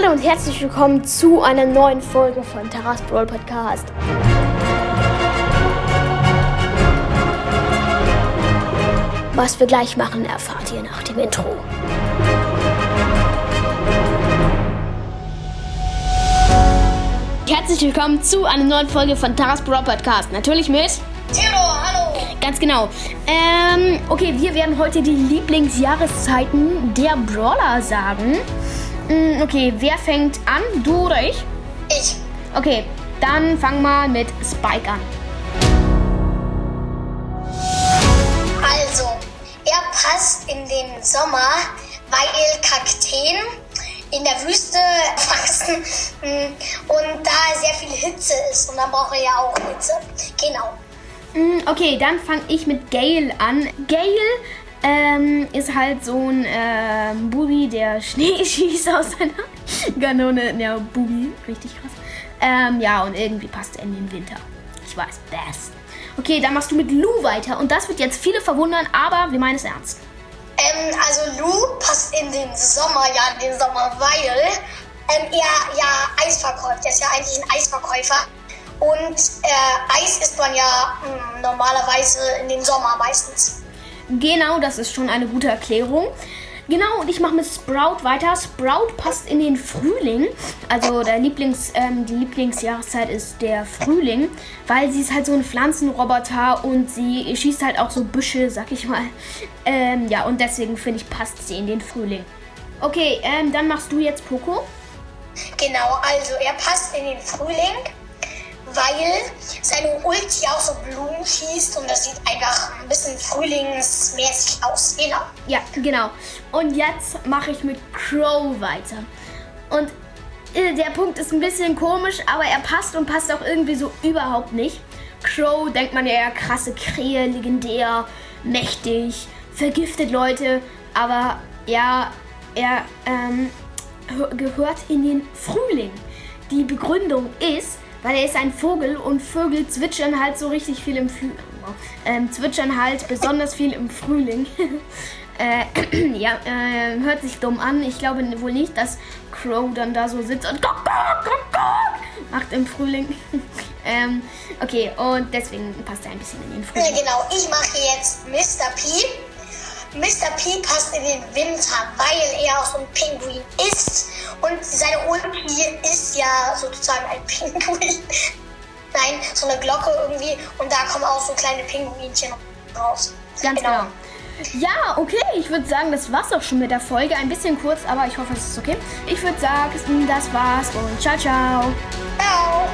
Hallo und herzlich willkommen zu einer neuen Folge von Taras Brawl Podcast. Was wir gleich machen, erfahrt ihr nach dem Intro. Herzlich willkommen zu einer neuen Folge von Taras Brawl Podcast. Natürlich mit Tiro, hallo! Ganz genau. Ähm, okay, wir werden heute die Lieblingsjahreszeiten der Brawler sagen. Mm, okay, wer fängt an? Du oder ich? Ich. Okay, dann fang mal mit Spike an. Also, er passt in den Sommer, weil Kakteen in der Wüste wachsen mm, und da sehr viel Hitze ist. Und dann braucht er ja auch Hitze. Genau. Mm, Okay, dann fange ich mit Gale an. Gale ähm, ist halt so ein ähm, Bubi, der Schnee schießt aus seiner Kanone. Ja, Bubi, richtig krass. Ähm, ja, und irgendwie passt er in den Winter. Ich weiß, best. Okay, dann machst du mit Lou weiter. Und das wird jetzt viele verwundern, aber wir meinen es ernst. Ähm, also Lou passt in den Sommer, ja, in den Sommer, weil ähm, er ja Eis verkauft. Er ist ja eigentlich ein Eisverkäufer. Und äh, Eis isst man ja mh, normalerweise in den Sommer meistens. Genau, das ist schon eine gute Erklärung. Genau, und ich mache mit Sprout weiter. Sprout passt in den Frühling. Also der Lieblings, ähm, die Lieblingsjahreszeit ist der Frühling, weil sie ist halt so ein Pflanzenroboter und sie schießt halt auch so Büsche, sag ich mal. Ähm, ja, und deswegen finde ich, passt sie in den Frühling. Okay, ähm, dann machst du jetzt Poco. Genau, also er passt in den Frühling, weil seine Ulti auch so Blumen schießt und das sieht einfach ein bisschen frühlingsmäßig aus. Genau. Ja, genau. Und jetzt mache ich mit Crow weiter. Und äh, der Punkt ist ein bisschen komisch, aber er passt und passt auch irgendwie so überhaupt nicht. Crow denkt man ja, krasse Krähe, legendär, mächtig, vergiftet Leute. Aber ja, er ähm, hö- gehört in den Frühling. Die Begründung ist, weil er ist ein Vogel und Vögel zwitschern halt so richtig viel im Frühling. Ähm, zwitschern halt besonders viel im Frühling. äh, ja, äh, hört sich dumm an. Ich glaube wohl nicht, dass Crow dann da so sitzt und Kuckuck, Kuckuck macht im Frühling. ähm, okay, und deswegen passt er ein bisschen in den Frühling. genau, ich mache jetzt Mr. P. Mr. P passt in den Winter, weil er auch so ein Pinguin ist. Und seine Ulti ist ja sozusagen ein Pinguin. Nein, so eine Glocke irgendwie. Und da kommen auch so kleine Pinguinchen raus. Ganz genau. Ja, okay, ich würde sagen, das war's auch schon mit der Folge. Ein bisschen kurz, aber ich hoffe, es ist okay. Ich würde sagen, das war's und ciao, ciao. Ciao.